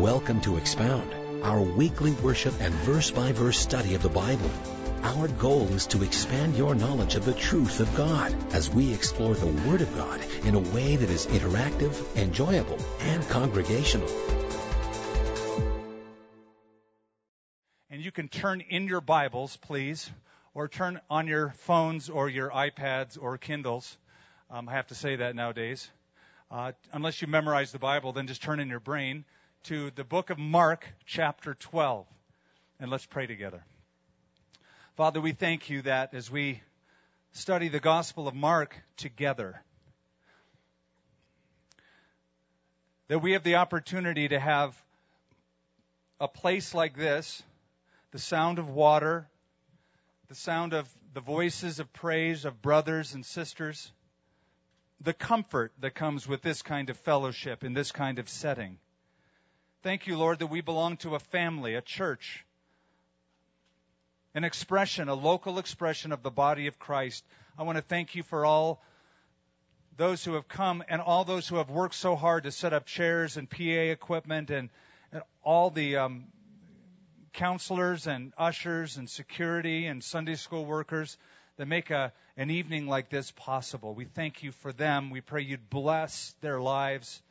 Welcome to Expound, our weekly worship and verse by verse study of the Bible. Our goal is to expand your knowledge of the truth of God as we explore the Word of God in a way that is interactive, enjoyable, and congregational. And you can turn in your Bibles, please, or turn on your phones or your iPads or Kindles. Um, I have to say that nowadays. Uh, unless you memorize the Bible, then just turn in your brain to the book of Mark, chapter 12. And let's pray together. Father, we thank you that as we study the Gospel of Mark together, that we have the opportunity to have a place like this, the sound of water, the sound of the voices of praise of brothers and sisters, the comfort that comes with this kind of fellowship in this kind of setting. Thank you, Lord, that we belong to a family, a church, an expression, a local expression of the body of Christ. I want to thank you for all those who have come and all those who have worked so hard to set up chairs and PA equipment and, and all the um, counselors and ushers and security and Sunday school workers that make a, an evening like this possible. We thank you for them. We pray you'd bless their lives.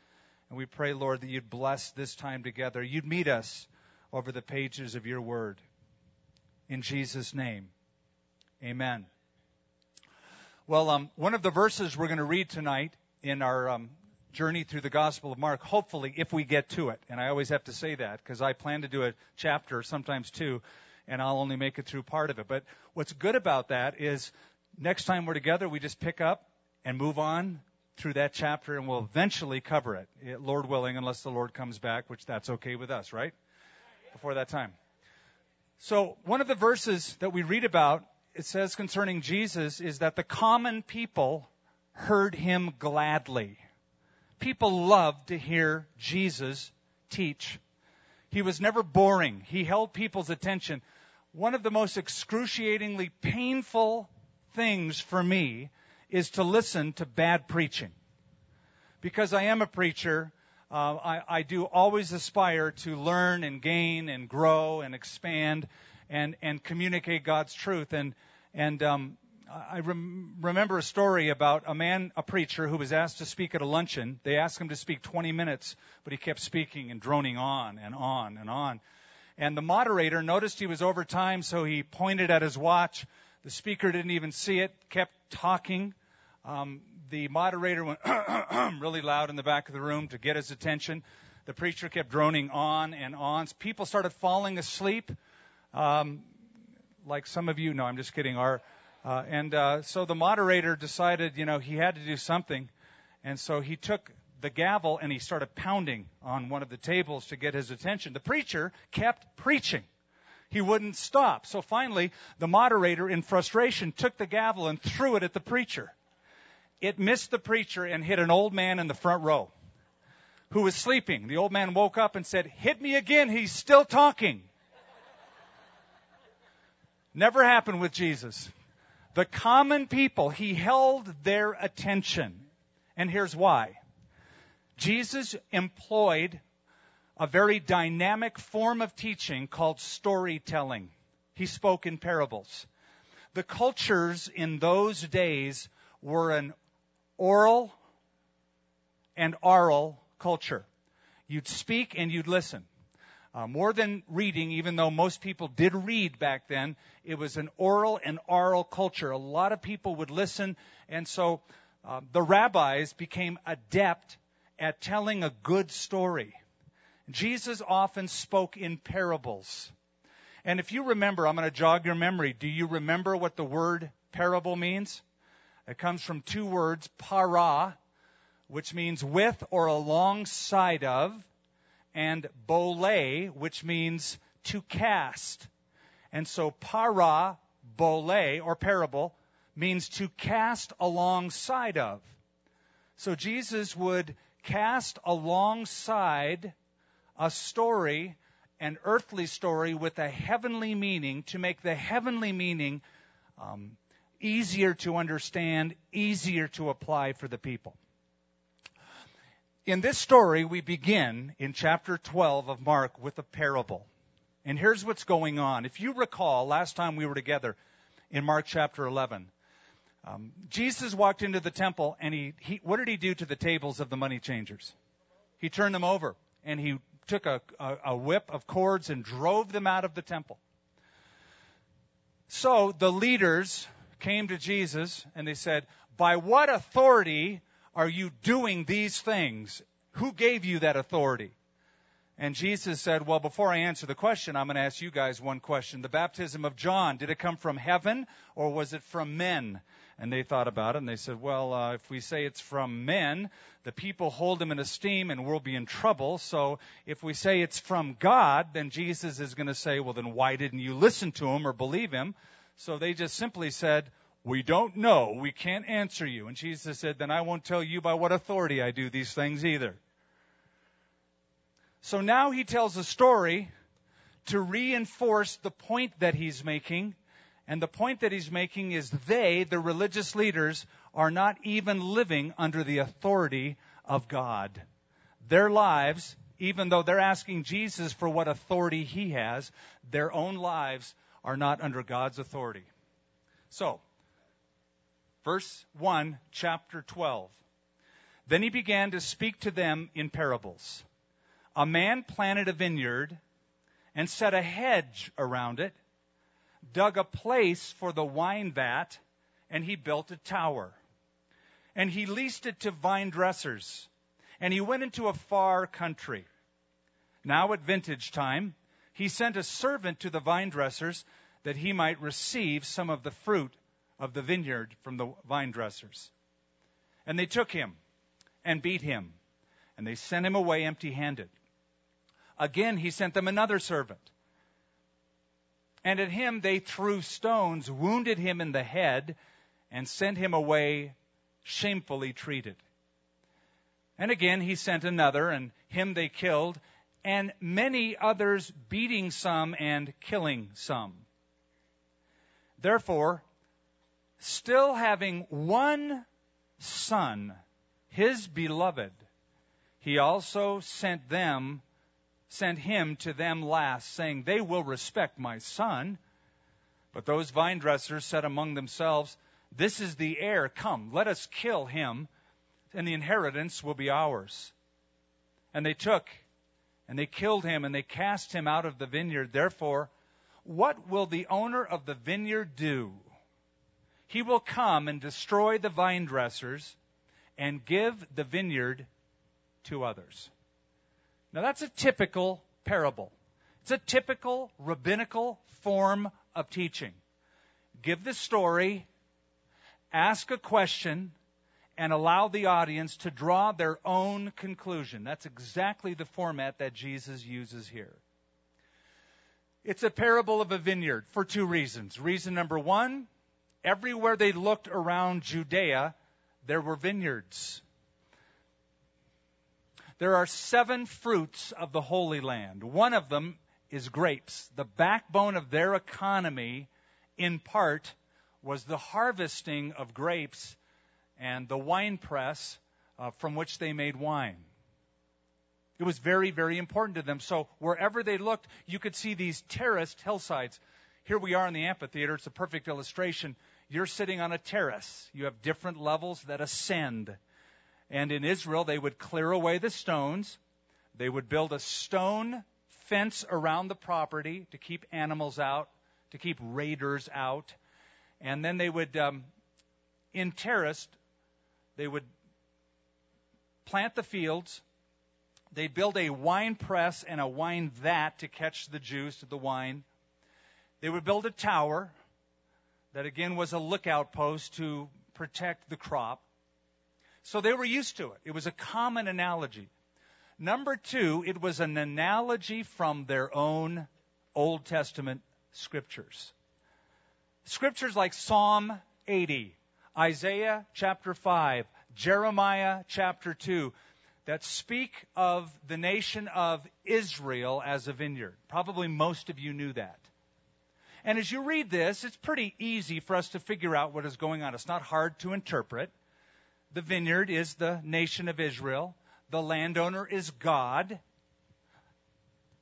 And we pray, Lord, that you'd bless this time together. You'd meet us over the pages of your word. In Jesus' name, amen. Well, um, one of the verses we're going to read tonight in our um, journey through the Gospel of Mark, hopefully, if we get to it, and I always have to say that because I plan to do a chapter, sometimes two, and I'll only make it through part of it. But what's good about that is next time we're together, we just pick up and move on through that chapter, and we'll eventually cover it, eh, Lord willing, unless the Lord comes back, which that's okay with us, right? Before that time. So one of the verses that we read about, it says concerning Jesus, is that the common people heard him gladly. People loved to hear Jesus teach. He was never boring. He held people's attention. One of the most excruciatingly painful things for me is to listen to bad preaching. Because I am a preacher, uh, I, I do always aspire to learn and gain and grow and expand and, and communicate God's truth. And, and um, I rem- remember a story about a man, a preacher, who was asked to speak at a luncheon. They asked him to speak 20 minutes, but he kept speaking and droning on and on and on. And the moderator noticed he was over time, so he pointed at his watch. The speaker didn't even see it, kept talking. Um, the moderator went really loud in the back of the room to get his attention. The preacher kept droning on and on. People started falling asleep, um, like some of you. No, I'm just kidding. Our uh, and uh, so the moderator decided, you know, he had to do something, and so he took the gavel and he started pounding on one of the tables to get his attention. The preacher kept preaching. He wouldn't stop. So finally, the moderator, in frustration, took the gavel and threw it at the preacher it missed the preacher and hit an old man in the front row who was sleeping. The old man woke up and said, Hit me again. He's still talking. Never happened with Jesus. The common people, he held their attention. And here's why. Jesus employed a very dynamic form of teaching called storytelling. He spoke in parables. The cultures in those days were an oral and oral culture. You'd speak and you'd listen. Uh, more than reading, even though most people did read back then, it was an oral and oral culture. A lot of people would listen, and so uh, the rabbis became adept at telling a good story. Jesus often spoke in parables. And if you remember, I'm going to jog your memory. Do you remember what the word parable means? It comes from two words, para, which means with or alongside of, and bole, which means to cast. And so para, bole, or parable, means to cast alongside of. So Jesus would cast alongside a story, an earthly story with a heavenly meaning, to make the heavenly meaning um, easier to understand, easier to apply for the people. In this story, we begin in chapter 12 of Mark with a parable. And here's what's going on. If you recall, last time we were together in Mark chapter 11, um, Jesus walked into the temple and he, he, what did he do to the tables of the money changers? He turned them over and he took a, a, a whip of cords and drove them out of the temple. So the leaders came to Jesus and they said, By what authority are you doing these things? Who gave you that authority? And Jesus said, Well, before I answer the question, I'm going to ask you guys one question. The baptism of John, did it come from heaven or was it from men? And they thought about it and they said, Well, uh, if we say it's from men, the people hold him in esteem and we'll be in trouble. So if we say it's from God, then Jesus is going to say, Well, then why didn't you listen to him or believe him? So they just simply said, We don't know. We can't answer you. And Jesus said, Then I won't tell you by what authority I do these things either. So now he tells a story to reinforce the point that he's making. And the point that he's making is they, the religious leaders, are not even living under the authority of God. Their lives, even though they're asking Jesus for what authority he has, their own lives are not under God's authority. So, verse 1, chapter 12. Then he began to speak to them in parables a man planted a vineyard and set a hedge around it, dug a place for the wine vat, and he built a tower. And he leased it to vine dressers, and he went into a far country. Now at vintage time, he sent a servant to the vine dressers that he might receive some of the fruit of the vineyard from the vine dressers. And they took him and beat him, and they sent him away empty handed. Again, he sent them another servant. And at him they threw stones, wounded him in the head, and sent him away shamefully treated. And again he sent another, and him they killed, and many others beating some and killing some. Therefore, still having one son, his beloved, he also sent them sent him to them last, saying, They will respect my son. But those vine dressers said among themselves, This is the heir. Come, let us kill him, and the inheritance will be ours. And they took, and they killed him, and they cast him out of the vineyard. Therefore, what will the owner of the vineyard do? He will come and destroy the vine dressers and give the vineyard to others. Now that's a typical parable. It's a typical rabbinical form of teaching. Give the story, ask a question, and allow the audience to draw their own conclusion. That's exactly the format that Jesus uses here. It's a parable of a vineyard for two reasons. Reason number one, everywhere they looked around Judea, there were vineyards. There are seven fruits of the Holy Land. One of them is grapes. The backbone of their economy, in part, was the harvesting of grapes and the wine press uh, from which they made wine. It was very, very important to them. So wherever they looked, you could see these terraced hillsides. Here we are in the amphitheater. It's a perfect illustration. You're sitting on a terrace. You have different levels that ascend. And in Israel, they would clear away the stones. They would build a stone fence around the property to keep animals out, to keep raiders out. And then they would, um, in terraced, they would plant the fields. They'd build a wine press and a wine vat to catch the juice of the wine. They would build a tower that again was a lookout post to protect the crop. So they were used to it. It was a common analogy. Number two, it was an analogy from their own Old Testament scriptures. Scriptures like Psalm 80, Isaiah chapter 5, Jeremiah chapter 2, that speak of the nation of Israel as a vineyard. Probably most of you knew that. And as you read this, it's pretty easy for us to figure out what is going on. It's not hard to interpret. The vineyard is the nation of Israel. the landowner is God.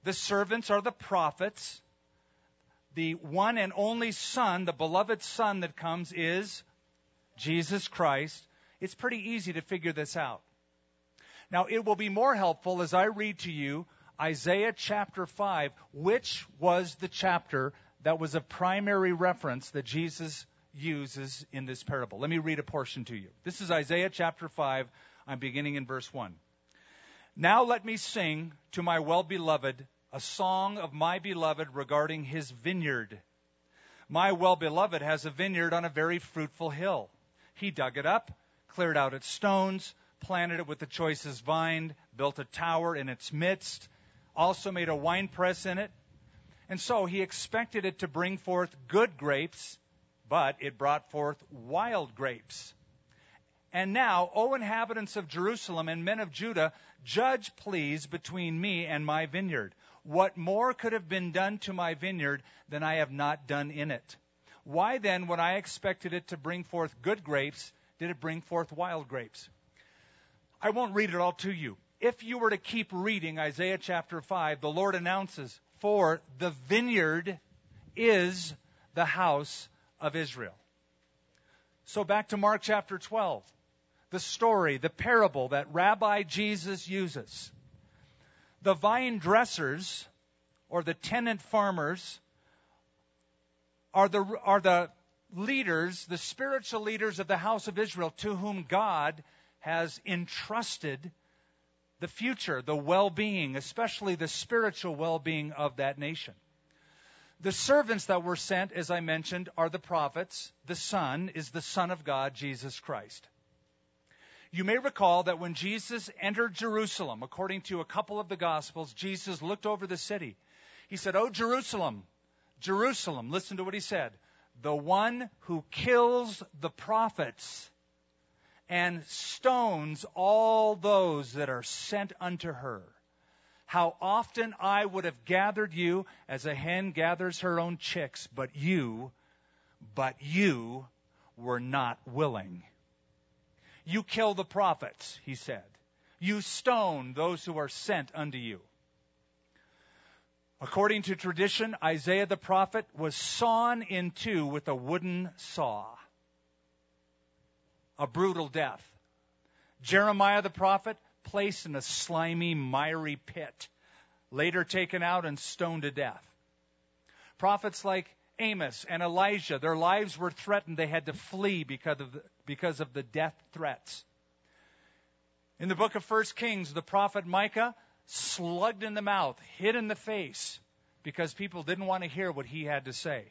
The servants are the prophets. The one and only Son, the beloved Son that comes, is Jesus Christ. It's pretty easy to figure this out. Now, it will be more helpful as I read to you Isaiah chapter 5, which was the chapter that was a primary reference that Jesus uses in this parable. Let me read a portion to you. This is Isaiah chapter 5. I'm beginning in verse 1. Now let me sing to my well beloved a song of my beloved regarding his vineyard. My well beloved has a vineyard on a very fruitful hill. He dug it up, cleared out its stones, planted it with the choicest vine, built a tower in its midst, also made a winepress in it. And so he expected it to bring forth good grapes, but it brought forth wild grapes. And now, O inhabitants of Jerusalem and men of Judah, judge please between me and my vineyard. What more could have been done to my vineyard than I have not done in it? Why then, when I expected it to bring forth good grapes, did it bring forth wild grapes? I won't read it all to you. If you were to keep reading Isaiah chapter 5, the Lord announces, For the vineyard is the house of Israel. So back to Mark chapter 12, the story, the parable that Rabbi Jesus uses. The vine dressers, or the tenant farmers, are the, are the leaders, the spiritual leaders of the house of Israel to whom God has entrusted the future, the well being, especially the spiritual well being of that nation. The servants that were sent, as I mentioned, are the prophets. The Son is the Son of God, Jesus Christ. You may recall that when Jesus entered Jerusalem, according to a couple of the Gospels, Jesus looked over the city. He said, Oh, Jerusalem, Jerusalem, listen to what he said. The one who kills the prophets and stones all those that are sent unto her. How often I would have gathered you as a hen gathers her own chicks, but you, but you were not willing. You kill the prophets, he said. You stone those who are sent unto you. According to tradition, Isaiah the prophet was sawn in two with a wooden saw a brutal death. Jeremiah the prophet placed in a slimy, miry pit, later taken out and stoned to death. Prophets like Amos and Elijah, their lives were threatened. They had to flee because of the, because of the death threats. In the book of 1 Kings, the prophet Micah slugged in the mouth, hit in the face, because people didn't want to hear what he had to say.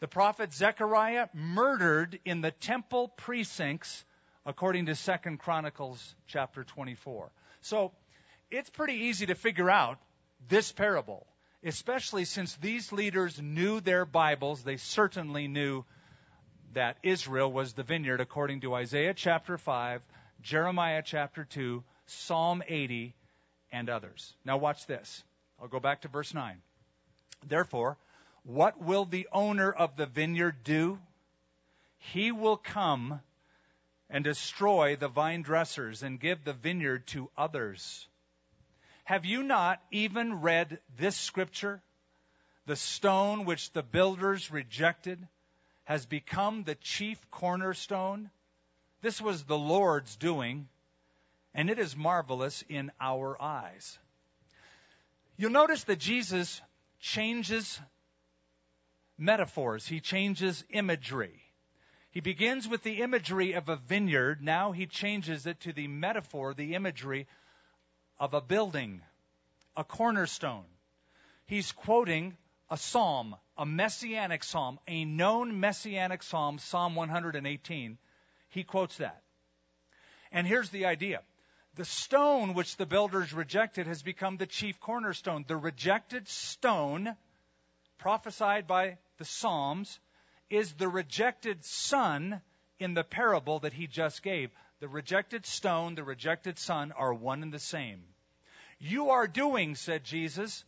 The prophet Zechariah murdered in the temple precincts according to 2nd Chronicles chapter 24. So, it's pretty easy to figure out this parable, especially since these leaders knew their Bibles. They certainly knew that Israel was the vineyard according to Isaiah chapter 5, Jeremiah chapter 2, Psalm 80, and others. Now watch this. I'll go back to verse 9. Therefore, what will the owner of the vineyard do? He will come and destroy the vine dressers and give the vineyard to others. Have you not even read this scripture? The stone which the builders rejected has become the chief cornerstone. This was the Lord's doing, and it is marvelous in our eyes. You'll notice that Jesus changes metaphors, he changes imagery. He begins with the imagery of a vineyard. Now he changes it to the metaphor, the imagery of a building, a cornerstone. He's quoting a psalm, a messianic psalm, a known messianic psalm, Psalm 118. He quotes that. And here's the idea. The stone which the builders rejected has become the chief cornerstone. The rejected stone, prophesied by the Psalms, is the rejected son in the parable that he just gave. The rejected stone, the rejected son are one and the same. You are doing, said Jesus,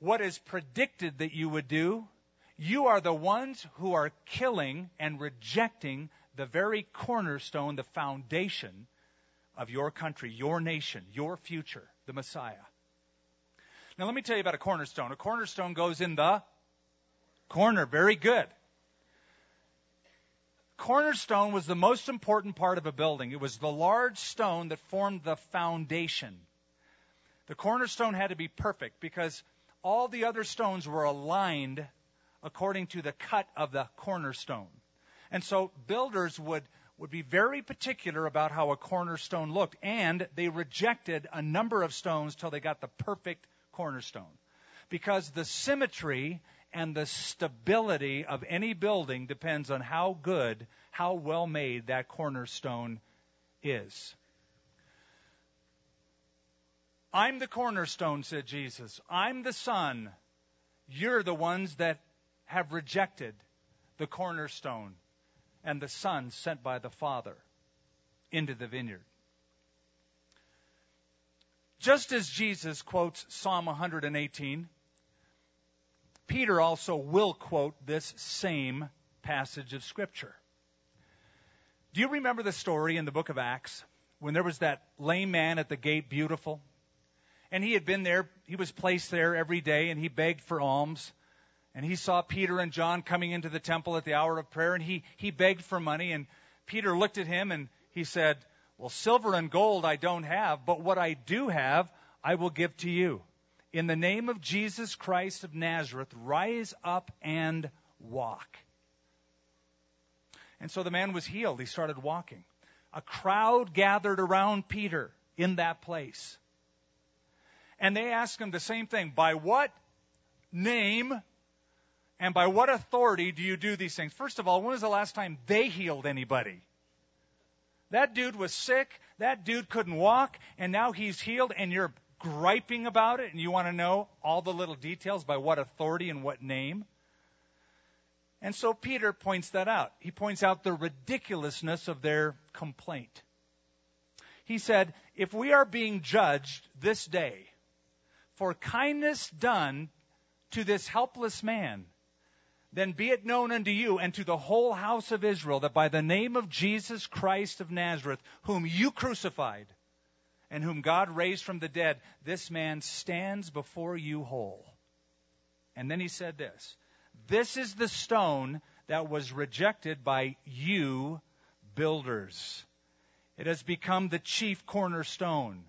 what is predicted that you would do. You are the ones who are killing and rejecting the very cornerstone, the foundation of your country, your nation, your future, the Messiah. Now, let me tell you about a cornerstone. A cornerstone goes in the corner. Very good. Cornerstone was the most important part of a building. It was the large stone that formed the foundation. The cornerstone had to be perfect because all the other stones were aligned according to the cut of the cornerstone. And so builders would, would be very particular about how a cornerstone looked, and they rejected a number of stones till they got the perfect cornerstone. Because the symmetry and the stability of any building depends on how good, how well made that cornerstone is. I'm the cornerstone, said Jesus. I'm the son. You're the ones that have rejected the cornerstone and the son sent by the Father into the vineyard. Just as Jesus quotes Psalm 118, Peter also will quote this same passage of Scripture. Do you remember the story in the book of Acts when there was that lame man at the gate, beautiful? And he had been there, he was placed there every day, and he begged for alms. And he saw Peter and John coming into the temple at the hour of prayer, and he, he begged for money. And Peter looked at him and he said, Well, silver and gold I don't have, but what I do have, I will give to you. In the name of Jesus Christ of Nazareth, rise up and walk. And so the man was healed. He started walking. A crowd gathered around Peter in that place. And they asked him the same thing By what name and by what authority do you do these things? First of all, when was the last time they healed anybody? That dude was sick. That dude couldn't walk. And now he's healed, and you're griping about it, and you want to know all the little details by what authority and what name. And so Peter points that out. He points out the ridiculousness of their complaint. He said, If we are being judged this day for kindness done to this helpless man, then be it known unto you and to the whole house of Israel that by the name of Jesus Christ of Nazareth, whom you crucified and whom God raised from the dead, this man stands before you whole. And then he said this This is the stone that was rejected by you builders. It has become the chief cornerstone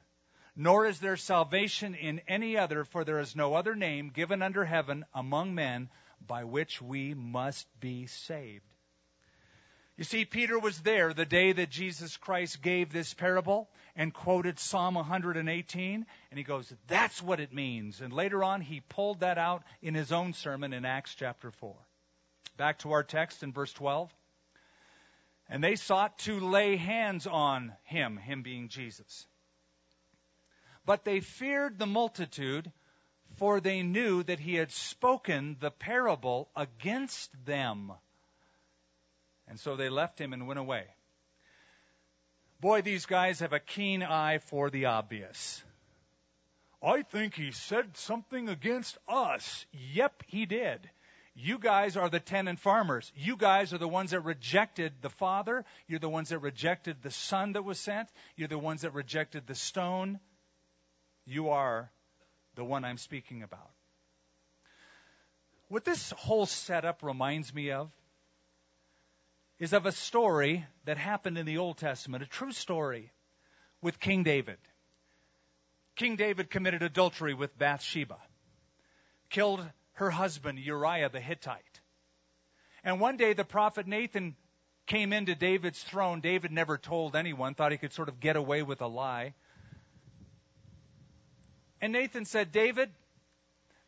nor is there salvation in any other, for there is no other name given under heaven among men by which we must be saved. You see, Peter was there the day that Jesus Christ gave this parable and quoted Psalm 118, and he goes, That's what it means. And later on, he pulled that out in his own sermon in Acts chapter 4. Back to our text in verse 12. And they sought to lay hands on him, him being Jesus. But they feared the multitude, for they knew that he had spoken the parable against them. And so they left him and went away. Boy, these guys have a keen eye for the obvious. I think he said something against us. Yep, he did. You guys are the tenant farmers. You guys are the ones that rejected the Father. You're the ones that rejected the Son that was sent. You're the ones that rejected the stone. You are the one I'm speaking about. What this whole setup reminds me of is of a story that happened in the Old Testament, a true story with King David. King David committed adultery with Bathsheba, killed her husband Uriah the Hittite. And one day the prophet Nathan came into David's throne. David never told anyone, thought he could sort of get away with a lie. And Nathan said, David,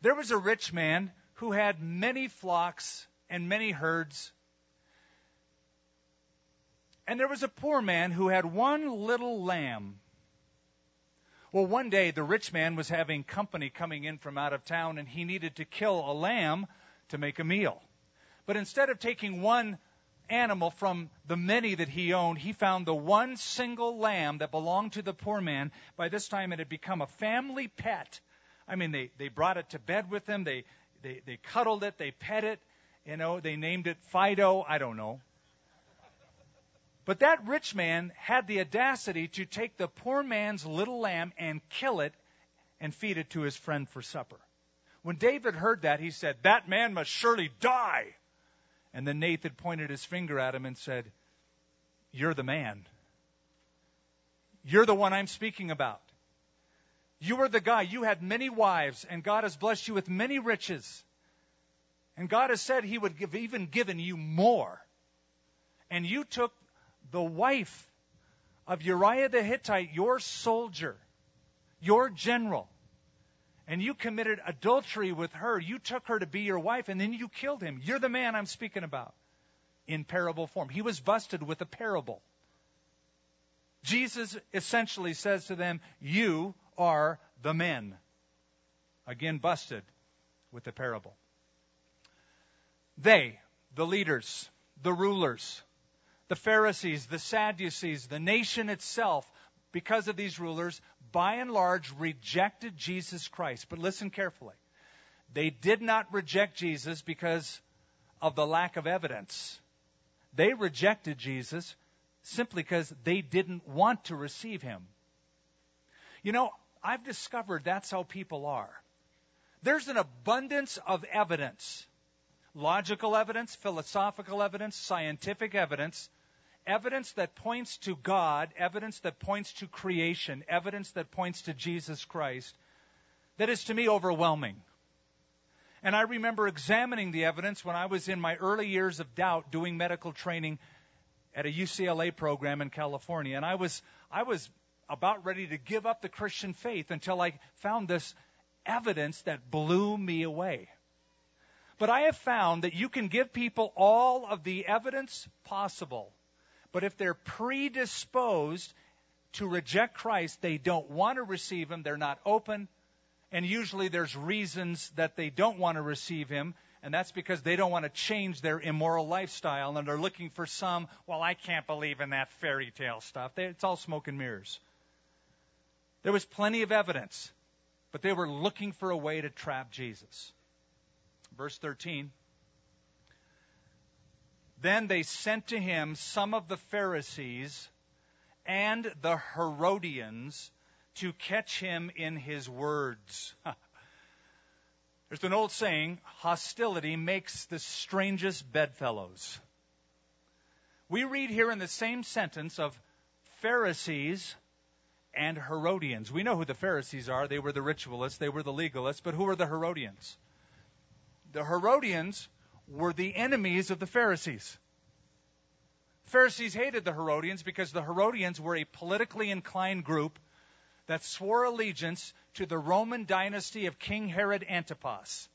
there was a rich man who had many flocks and many herds. And there was a poor man who had one little lamb. Well, one day the rich man was having company coming in from out of town and he needed to kill a lamb to make a meal. But instead of taking one animal from the many that he owned, he found the one single lamb that belonged to the poor man. By this time, it had become a family pet. I mean, they, they brought it to bed with them, they, they, they cuddled it, they pet it, you know, they named it Fido, I don't know. But that rich man had the audacity to take the poor man's little lamb and kill it and feed it to his friend for supper. When David heard that, he said, That man must surely die. And then Nathan pointed his finger at him and said, You're the man. You're the one I'm speaking about. You were the guy. You had many wives, and God has blessed you with many riches. And God has said He would have even given you more. And you took the wife of Uriah the Hittite, your soldier, your general, and you committed adultery with her. You took her to be your wife, and then you killed him. You're the man I'm speaking about in parable form. He was busted with a parable. Jesus essentially says to them, You are the men. Again, busted with the parable. They, the leaders, the rulers, the Pharisees, the Sadducees, the nation itself, because of these rulers, by and large rejected Jesus Christ. But listen carefully. They did not reject Jesus because of the lack of evidence. They rejected Jesus simply because they didn't want to receive him. You know, I've discovered that's how people are. There's an abundance of evidence logical evidence, philosophical evidence, scientific evidence, evidence that points to God, evidence that points to creation, evidence that points to Jesus Christ, that is to me overwhelming. And I remember examining the evidence when I was in my early years of doubt doing medical training at a UCLA program in California. And I was, I was about ready to give up the Christian faith until I found this evidence that blew me away. But I have found that you can give people all of the evidence possible, but if they're predisposed to reject Christ, they don't want to receive Him, they're not open, and usually there's reasons that they don't want to receive Him, and that's because they don't want to change their immoral lifestyle and they're looking for some, well, I can't believe in that fairy tale stuff. It's all smoke and mirrors. There was plenty of evidence, but they were looking for a way to trap Jesus. Verse 13. Then they sent to him some of the Pharisees and the Herodians to catch him in his words. There's an old saying hostility makes the strangest bedfellows. We read here in the same sentence of Pharisees and Herodians. We know who the Pharisees are. They were the ritualists, they were the legalists, but who were the Herodians? The Herodians were the enemies of the Pharisees. Pharisees hated the Herodians because the Herodians were a politically inclined group that swore allegiance to the Roman dynasty of King Herod Antipas.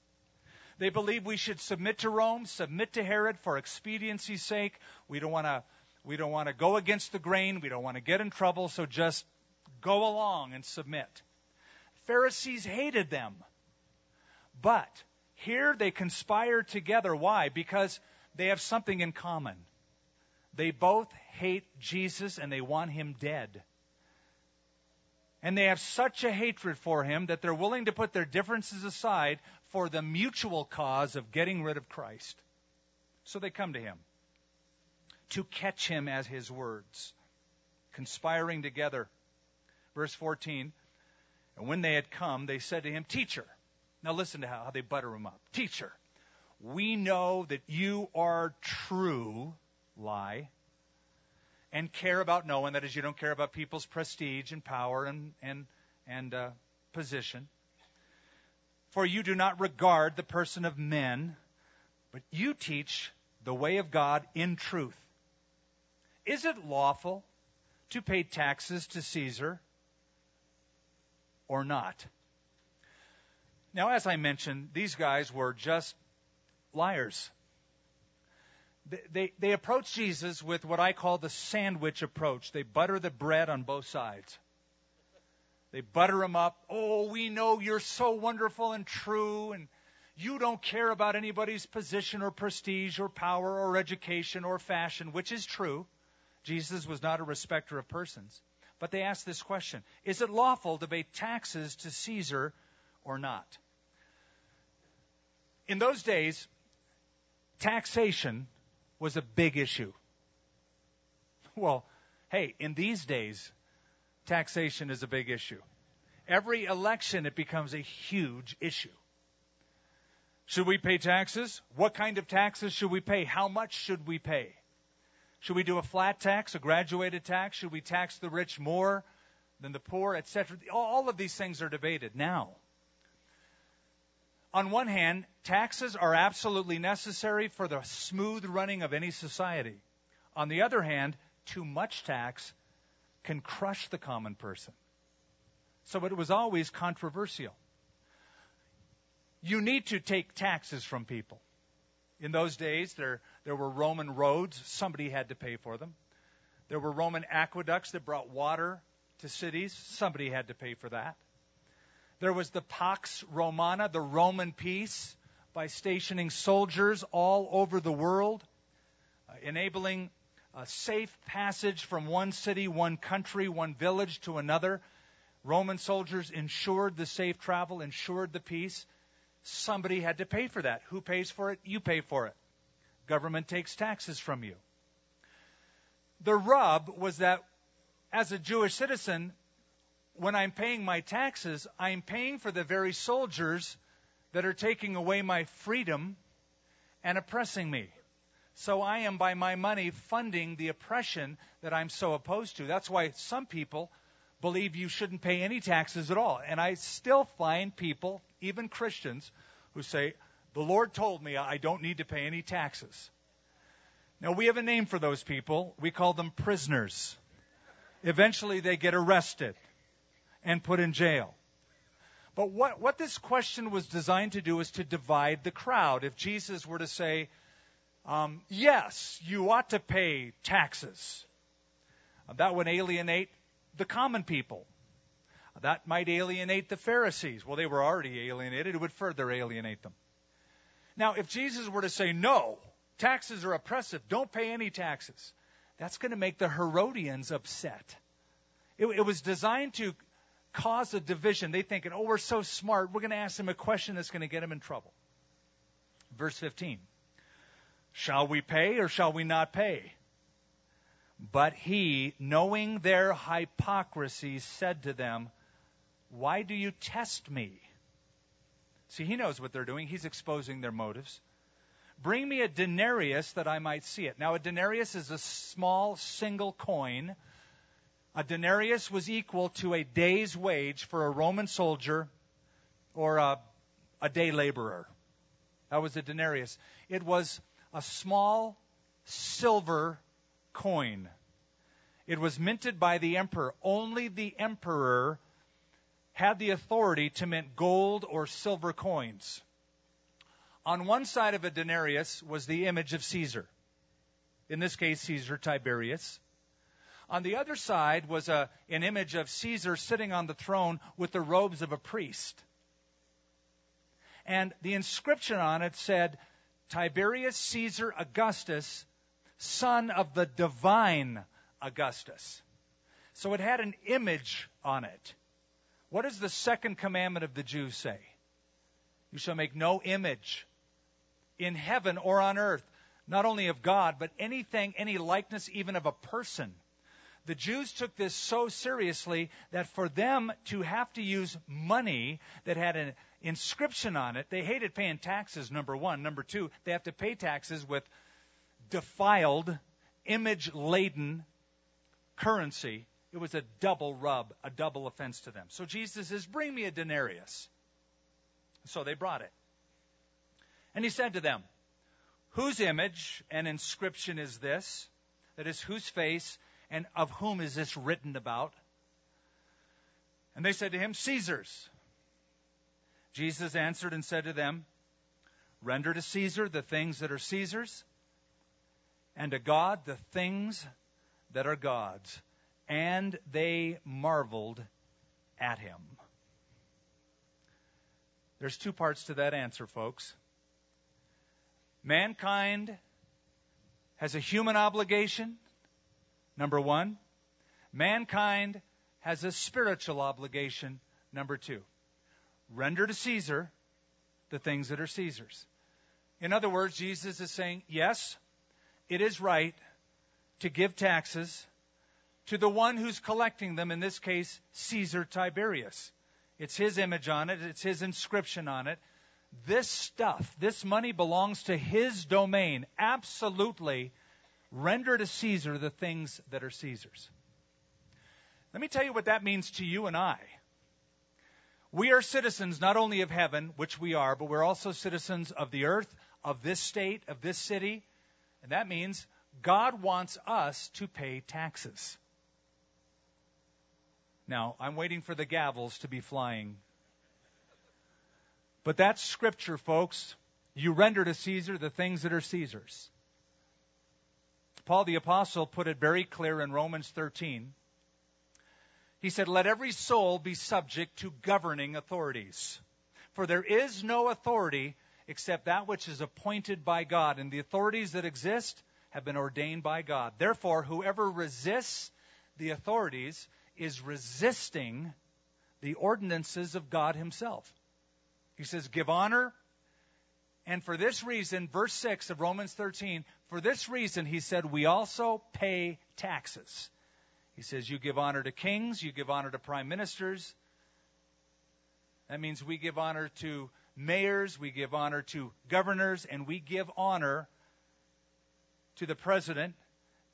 They believed we should submit to Rome, submit to Herod for expediency's sake. We don't want to we don't want to go against the grain, we don't want to get in trouble, so just go along and submit. Pharisees hated them. But here they conspire together. Why? Because they have something in common. They both hate Jesus and they want him dead. And they have such a hatred for him that they're willing to put their differences aside for the mutual cause of getting rid of Christ. So they come to him to catch him as his words, conspiring together. Verse 14 And when they had come, they said to him, Teacher. Now listen to how they butter him up. Teacher, we know that you are true, lie, and care about no one. That is, you don't care about people's prestige and power and and and uh, position. For you do not regard the person of men, but you teach the way of God in truth. Is it lawful to pay taxes to Caesar or not? Now, as I mentioned, these guys were just liars they, they approach Jesus with what I call the sandwich approach. They butter the bread on both sides. They butter him up. Oh, we know you're so wonderful and true, and you don't care about anybody's position or prestige or power or education or fashion, which is true. Jesus was not a respecter of persons. But they ask this question Is it lawful to pay taxes to Caesar or not? In those days, taxation was a big issue. Well, hey, in these days, taxation is a big issue. Every election, it becomes a huge issue. Should we pay taxes? What kind of taxes should we pay? How much should we pay? Should we do a flat tax, a graduated tax? Should we tax the rich more than the poor, etc.? All of these things are debated now. On one hand, taxes are absolutely necessary for the smooth running of any society. On the other hand, too much tax can crush the common person. So it was always controversial. You need to take taxes from people. In those days, there, there were Roman roads. Somebody had to pay for them. There were Roman aqueducts that brought water to cities. Somebody had to pay for that. There was the Pax Romana, the Roman peace, by stationing soldiers all over the world, uh, enabling a safe passage from one city, one country, one village to another. Roman soldiers ensured the safe travel, ensured the peace. Somebody had to pay for that. Who pays for it? You pay for it. Government takes taxes from you. The rub was that as a Jewish citizen, when I'm paying my taxes, I'm paying for the very soldiers that are taking away my freedom and oppressing me. So I am, by my money, funding the oppression that I'm so opposed to. That's why some people believe you shouldn't pay any taxes at all. And I still find people, even Christians, who say, The Lord told me I don't need to pay any taxes. Now, we have a name for those people. We call them prisoners. Eventually, they get arrested and put in jail. But what, what this question was designed to do is to divide the crowd. If Jesus were to say, um, yes, you ought to pay taxes, that would alienate the common people. That might alienate the Pharisees. Well, they were already alienated. It would further alienate them. Now, if Jesus were to say, no, taxes are oppressive, don't pay any taxes, that's going to make the Herodians upset. It, it was designed to cause a division. They thinking, oh, we're so smart. We're going to ask them a question that's going to get them in trouble. Verse 15. Shall we pay or shall we not pay? But he, knowing their hypocrisy, said to them, Why do you test me? See, he knows what they're doing. He's exposing their motives. Bring me a denarius that I might see it. Now, a denarius is a small single coin a denarius was equal to a day's wage for a Roman soldier or a, a day laborer. That was a denarius. It was a small silver coin. It was minted by the emperor. Only the emperor had the authority to mint gold or silver coins. On one side of a denarius was the image of Caesar. In this case, Caesar Tiberius. On the other side was a, an image of Caesar sitting on the throne with the robes of a priest. And the inscription on it said, Tiberius Caesar Augustus, son of the divine Augustus. So it had an image on it. What does the second commandment of the Jews say? You shall make no image in heaven or on earth, not only of God, but anything, any likeness even of a person the Jews took this so seriously that for them to have to use money that had an inscription on it, they hated paying taxes, number one. Number two, they have to pay taxes with defiled, image laden currency. It was a double rub, a double offense to them. So Jesus says, Bring me a denarius. So they brought it. And he said to them, Whose image and inscription is this? That is, whose face and of whom is this written about? And they said to him, Caesar's. Jesus answered and said to them, Render to Caesar the things that are Caesar's, and to God the things that are God's. And they marveled at him. There's two parts to that answer, folks. Mankind has a human obligation Number one, mankind has a spiritual obligation. Number two, render to Caesar the things that are Caesar's. In other words, Jesus is saying, yes, it is right to give taxes to the one who's collecting them, in this case, Caesar Tiberius. It's his image on it, it's his inscription on it. This stuff, this money belongs to his domain. Absolutely render to Caesar the things that are Caesar's. Let me tell you what that means to you and I. We are citizens not only of heaven, which we are, but we're also citizens of the earth, of this state, of this city. And that means God wants us to pay taxes. Now, I'm waiting for the gavels to be flying. But that's scripture, folks. You render to Caesar the things that are Caesar's. Paul the Apostle put it very clear in Romans 13. He said, Let every soul be subject to governing authorities. For there is no authority except that which is appointed by God, and the authorities that exist have been ordained by God. Therefore, whoever resists the authorities is resisting the ordinances of God Himself. He says, Give honor. And for this reason, verse 6 of Romans 13, for this reason, he said, we also pay taxes. He says, You give honor to kings, you give honor to prime ministers. That means we give honor to mayors, we give honor to governors, and we give honor to the president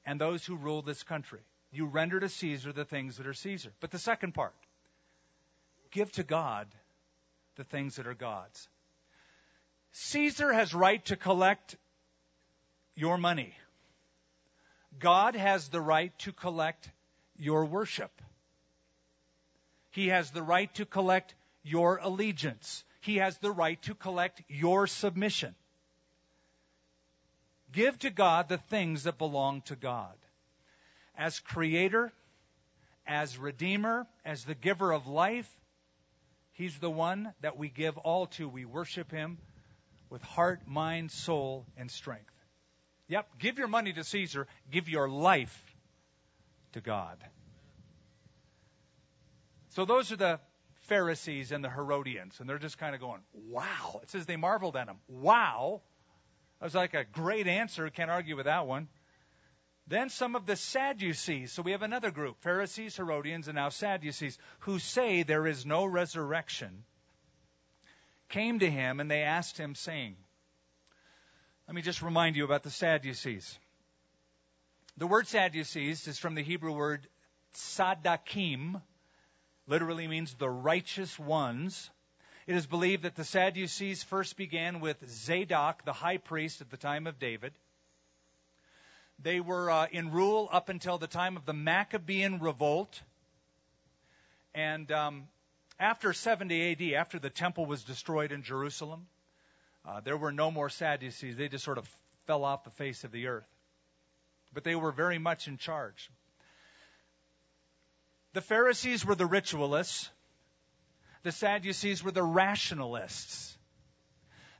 and those who rule this country. You render to Caesar the things that are Caesar. But the second part give to God the things that are God's. Caesar has right to collect your money. God has the right to collect your worship. He has the right to collect your allegiance. He has the right to collect your submission. Give to God the things that belong to God as creator, as redeemer, as the giver of life. He's the one that we give all to. We worship him with heart, mind, soul, and strength. Yep, give your money to Caesar, give your life to God. So those are the Pharisees and the Herodians, and they're just kind of going, wow. It says they marveled at him. Wow. That was like a great answer. Can't argue with that one. Then some of the Sadducees. So we have another group Pharisees, Herodians, and now Sadducees, who say there is no resurrection, came to him and they asked him, saying, Let me just remind you about the Sadducees. The word Sadducees is from the Hebrew word sadakim, literally means the righteous ones. It is believed that the Sadducees first began with Zadok, the high priest at the time of David. They were uh, in rule up until the time of the Maccabean revolt. And um, after 70 AD, after the temple was destroyed in Jerusalem, uh, there were no more Sadducees. They just sort of fell off the face of the earth. But they were very much in charge. The Pharisees were the ritualists. The Sadducees were the rationalists.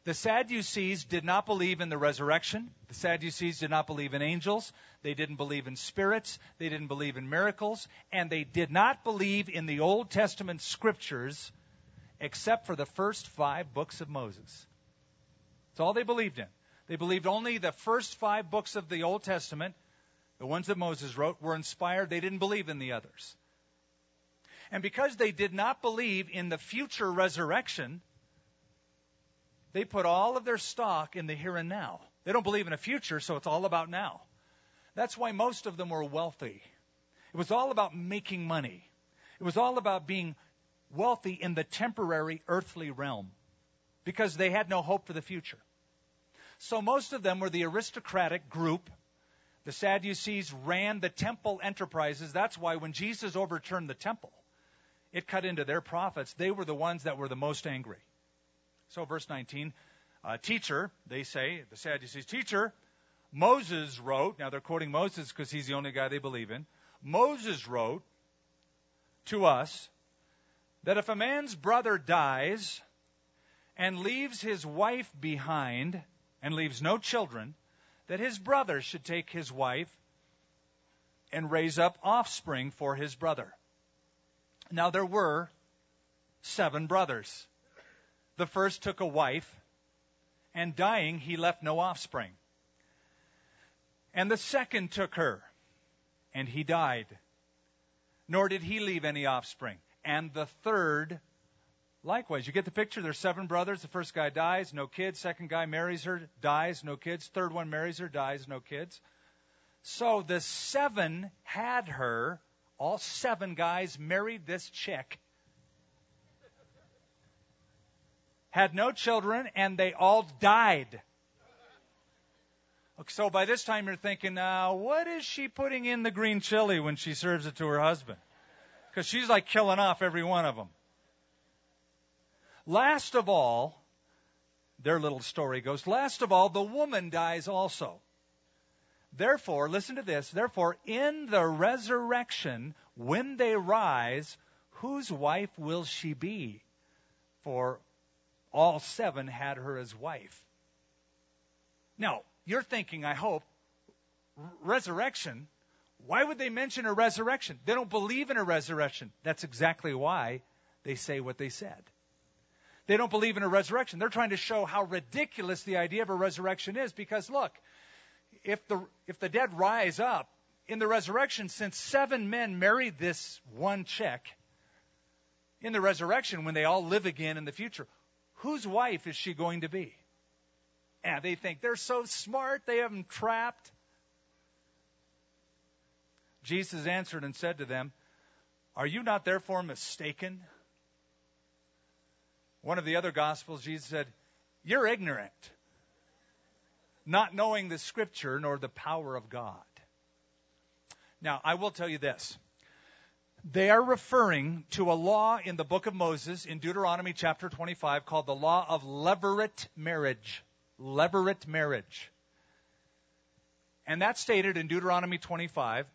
The Sadducees did not believe in the resurrection. The Sadducees did not believe in angels. They didn't believe in spirits. They didn't believe in miracles. And they did not believe in the Old Testament scriptures except for the first five books of Moses. That's all they believed in. They believed only the first five books of the Old Testament, the ones that Moses wrote, were inspired. They didn't believe in the others. And because they did not believe in the future resurrection, they put all of their stock in the here and now. They don't believe in a future, so it's all about now. That's why most of them were wealthy. It was all about making money. It was all about being wealthy in the temporary earthly realm because they had no hope for the future. So most of them were the aristocratic group. The Sadducees ran the temple enterprises. That's why when Jesus overturned the temple, it cut into their profits. They were the ones that were the most angry. So, verse 19, uh, teacher, they say, the Sadducees, teacher, Moses wrote, now they're quoting Moses because he's the only guy they believe in. Moses wrote to us that if a man's brother dies and leaves his wife behind and leaves no children, that his brother should take his wife and raise up offspring for his brother. Now there were seven brothers. The first took a wife, and dying, he left no offspring. And the second took her, and he died. Nor did he leave any offspring. And the third, likewise. You get the picture? There's seven brothers. The first guy dies, no kids. Second guy marries her, dies, no kids. Third one marries her, dies, no kids. So the seven had her, all seven guys married this chick. Had no children, and they all died. So by this time you're thinking, now, what is she putting in the green chili when she serves it to her husband? Because she's like killing off every one of them. Last of all, their little story goes, last of all, the woman dies also. Therefore, listen to this, therefore, in the resurrection, when they rise, whose wife will she be? For all seven had her as wife. Now, you're thinking, I hope, resurrection. Why would they mention a resurrection? They don't believe in a resurrection. That's exactly why they say what they said. They don't believe in a resurrection. They're trying to show how ridiculous the idea of a resurrection is because look, if the if the dead rise up in the resurrection since seven men married this one chick in the resurrection when they all live again in the future, whose wife is she going to be? And they think they're so smart, they have them trapped. Jesus answered and said to them, Are you not therefore mistaken? One of the other Gospels, Jesus said, You're ignorant, not knowing the Scripture nor the power of God. Now, I will tell you this. They are referring to a law in the book of Moses in Deuteronomy chapter 25 called the law of levirate marriage levirate marriage. And that stated in Deuteronomy 25.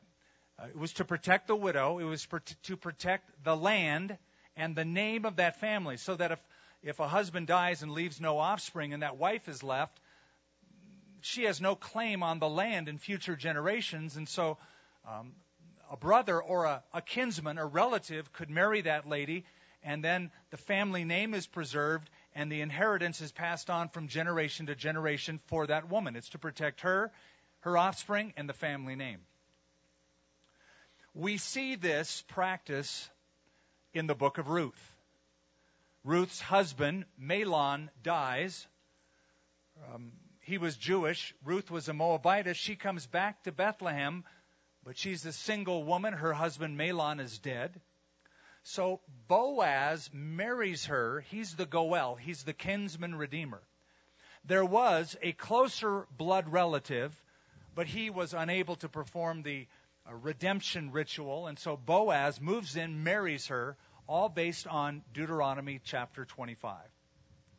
Uh, it was to protect the widow, it was for, to protect the land and the name of that family, so that if, if a husband dies and leaves no offspring and that wife is left, she has no claim on the land in future generations. And so um, a brother or a, a kinsman, a relative, could marry that lady, and then the family name is preserved, and the inheritance is passed on from generation to generation for that woman. It's to protect her, her offspring, and the family name. We see this practice in the book of Ruth. Ruth's husband, Mahlon, dies. Um, he was Jewish. Ruth was a Moabitess. She comes back to Bethlehem, but she's a single woman. Her husband, Mahlon, is dead. So Boaz marries her. He's the Goel, he's the kinsman redeemer. There was a closer blood relative, but he was unable to perform the uh, redemption ritual, and so Boaz moves in, marries her, all based on Deuteronomy chapter 25.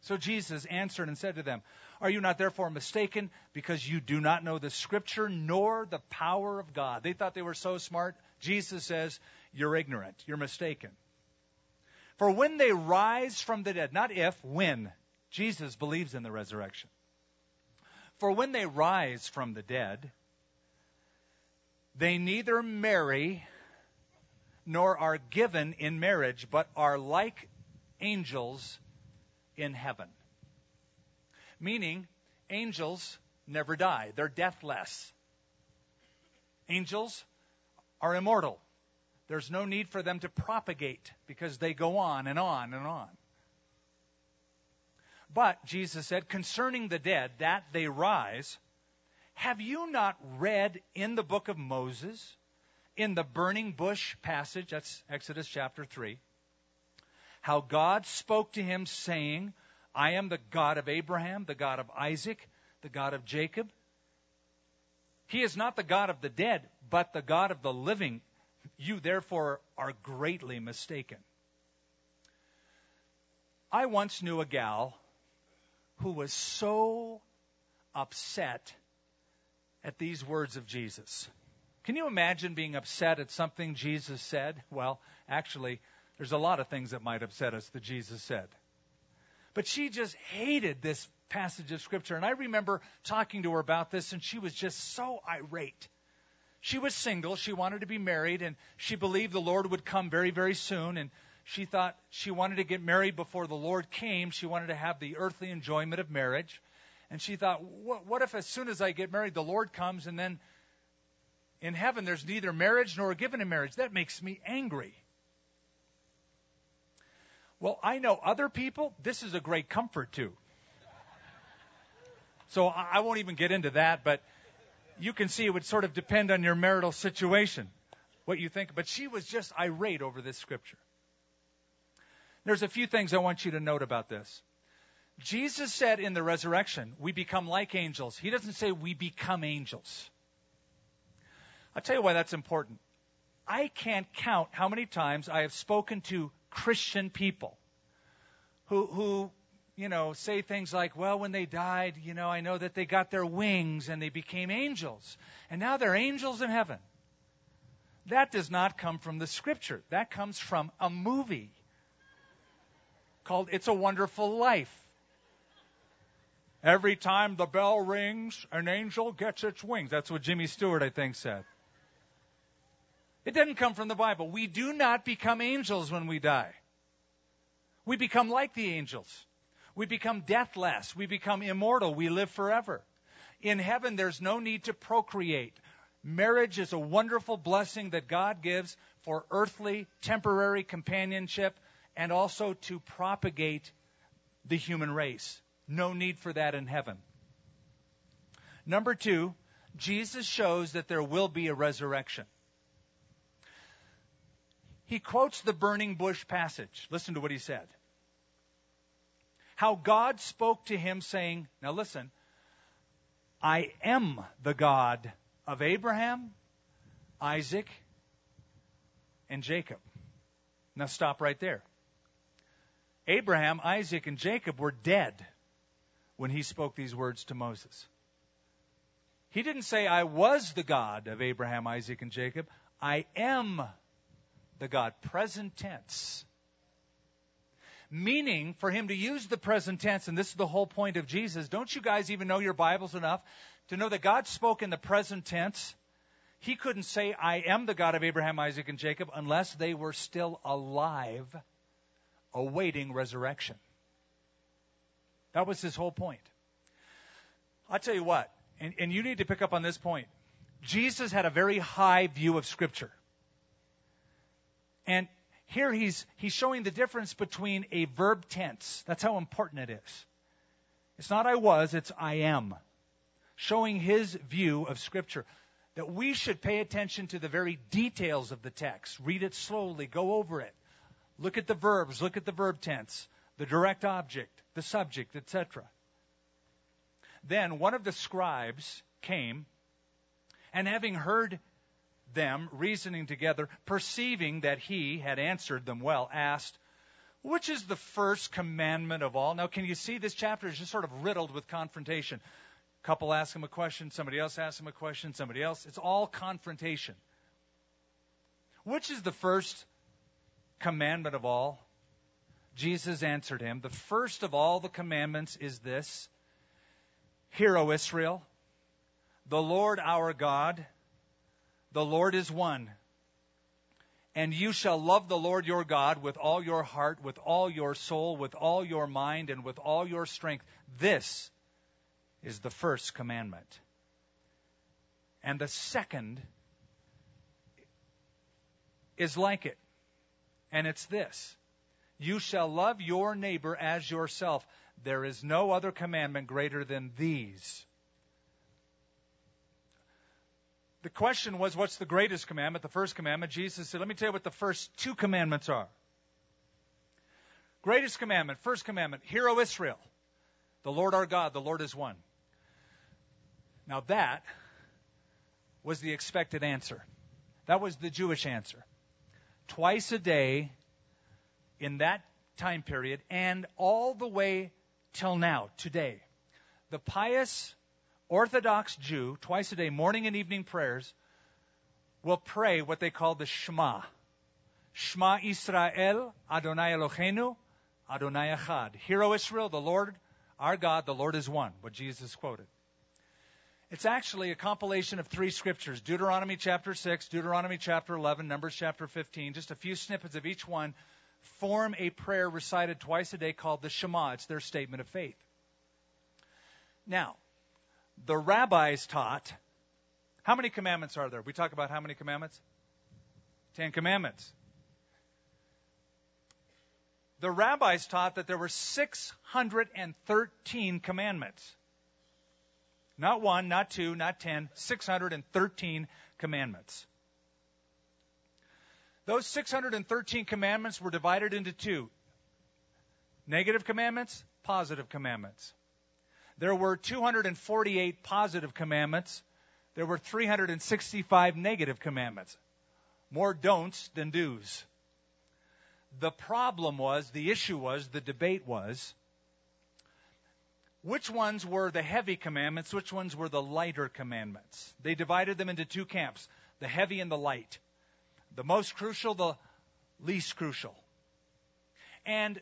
So Jesus answered and said to them, Are you not therefore mistaken because you do not know the scripture nor the power of God? They thought they were so smart. Jesus says, you're ignorant. You're mistaken. For when they rise from the dead, not if, when, Jesus believes in the resurrection. For when they rise from the dead, they neither marry nor are given in marriage, but are like angels in heaven. Meaning, angels never die, they're deathless. Angels are immortal. There's no need for them to propagate because they go on and on and on. But, Jesus said, concerning the dead, that they rise, have you not read in the book of Moses, in the burning bush passage, that's Exodus chapter 3, how God spoke to him saying, I am the God of Abraham, the God of Isaac, the God of Jacob. He is not the God of the dead, but the God of the living. You therefore are greatly mistaken. I once knew a gal who was so upset at these words of Jesus. Can you imagine being upset at something Jesus said? Well, actually, there's a lot of things that might upset us that Jesus said. But she just hated this passage of Scripture. And I remember talking to her about this, and she was just so irate. She was single. She wanted to be married, and she believed the Lord would come very, very soon. And she thought she wanted to get married before the Lord came. She wanted to have the earthly enjoyment of marriage. And she thought, what, what if as soon as I get married, the Lord comes and then in heaven there's neither marriage nor given in marriage. That makes me angry. Well, I know other people, this is a great comfort to. So I won't even get into that, but you can see it would sort of depend on your marital situation, what you think. But she was just irate over this scripture. There's a few things I want you to note about this. Jesus said in the resurrection, we become like angels. He doesn't say we become angels. I'll tell you why that's important. I can't count how many times I have spoken to Christian people who, who, you know, say things like, well, when they died, you know, I know that they got their wings and they became angels. And now they're angels in heaven. That does not come from the scripture. That comes from a movie called It's a Wonderful Life. Every time the bell rings, an angel gets its wings. That's what Jimmy Stewart, I think, said. It doesn't come from the Bible. We do not become angels when we die. We become like the angels. We become deathless. We become immortal. We live forever. In heaven, there's no need to procreate. Marriage is a wonderful blessing that God gives for earthly, temporary companionship and also to propagate the human race. No need for that in heaven. Number two, Jesus shows that there will be a resurrection. He quotes the burning bush passage. Listen to what he said. How God spoke to him, saying, Now listen, I am the God of Abraham, Isaac, and Jacob. Now stop right there. Abraham, Isaac, and Jacob were dead when he spoke these words to Moses. He didn't say, I was the God of Abraham, Isaac, and Jacob. I am the God. Present tense. Meaning, for him to use the present tense, and this is the whole point of Jesus, don't you guys even know your Bibles enough to know that God spoke in the present tense? He couldn't say, I am the God of Abraham, Isaac, and Jacob unless they were still alive, awaiting resurrection. That was his whole point. I'll tell you what, and, and you need to pick up on this point. Jesus had a very high view of Scripture. And here he's, he's showing the difference between a verb tense. That's how important it is. It's not I was, it's I am. Showing his view of Scripture. That we should pay attention to the very details of the text. Read it slowly, go over it. Look at the verbs, look at the verb tense, the direct object, the subject, etc. Then one of the scribes came, and having heard them reasoning together, perceiving that he had answered them well, asked, Which is the first commandment of all? Now, can you see this chapter is just sort of riddled with confrontation? Couple ask him a question, somebody else asks him a question, somebody else. It's all confrontation. Which is the first commandment of all? Jesus answered him, The first of all the commandments is this Hear, O Israel, the Lord our God, the Lord is one. And you shall love the Lord your God with all your heart, with all your soul, with all your mind, and with all your strength. This is the first commandment. And the second is like it. And it's this you shall love your neighbor as yourself. There is no other commandment greater than these. The question was, what's the greatest commandment? The first commandment. Jesus said, let me tell you what the first two commandments are. Greatest commandment, first commandment, hear, O Israel, the Lord our God, the Lord is one. Now that was the expected answer. That was the Jewish answer. Twice a day, in that time period and all the way till now, today. The pious Orthodox Jew, twice a day, morning and evening prayers, will pray what they call the Shema. Shema Israel, Adonai Eloheinu, Adonai Echad. Hear, O Israel, the Lord, our God, the Lord is one, what Jesus quoted. It's actually a compilation of three scriptures Deuteronomy chapter 6, Deuteronomy chapter 11, Numbers chapter 15, just a few snippets of each one form a prayer recited twice a day called the Shema. It's their statement of faith. Now, the rabbis taught How many commandments are there? We talk about how many commandments? Ten commandments. The rabbis taught that there were 613 commandments. Not one, not two, not ten, 613 commandments. Those 613 commandments were divided into two negative commandments, positive commandments. There were 248 positive commandments. There were 365 negative commandments. More don'ts than do's. The problem was, the issue was, the debate was, which ones were the heavy commandments, which ones were the lighter commandments. They divided them into two camps the heavy and the light. The most crucial, the least crucial. And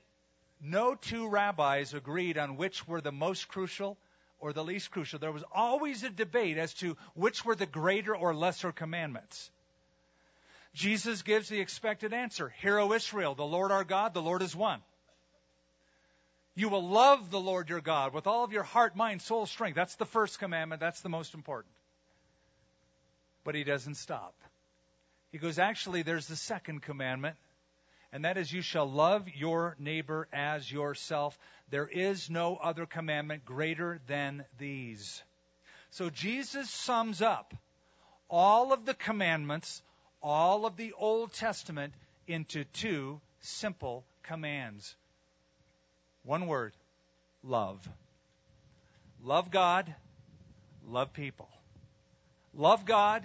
no two rabbis agreed on which were the most crucial or the least crucial. There was always a debate as to which were the greater or lesser commandments. Jesus gives the expected answer Hear, O Israel, the Lord our God, the Lord is one. You will love the Lord your God with all of your heart, mind, soul, strength. That's the first commandment. That's the most important. But he doesn't stop. He goes, actually, there's the second commandment, and that is, you shall love your neighbor as yourself. There is no other commandment greater than these. So Jesus sums up all of the commandments, all of the Old Testament, into two simple commands. One word love. Love God, love people. Love God,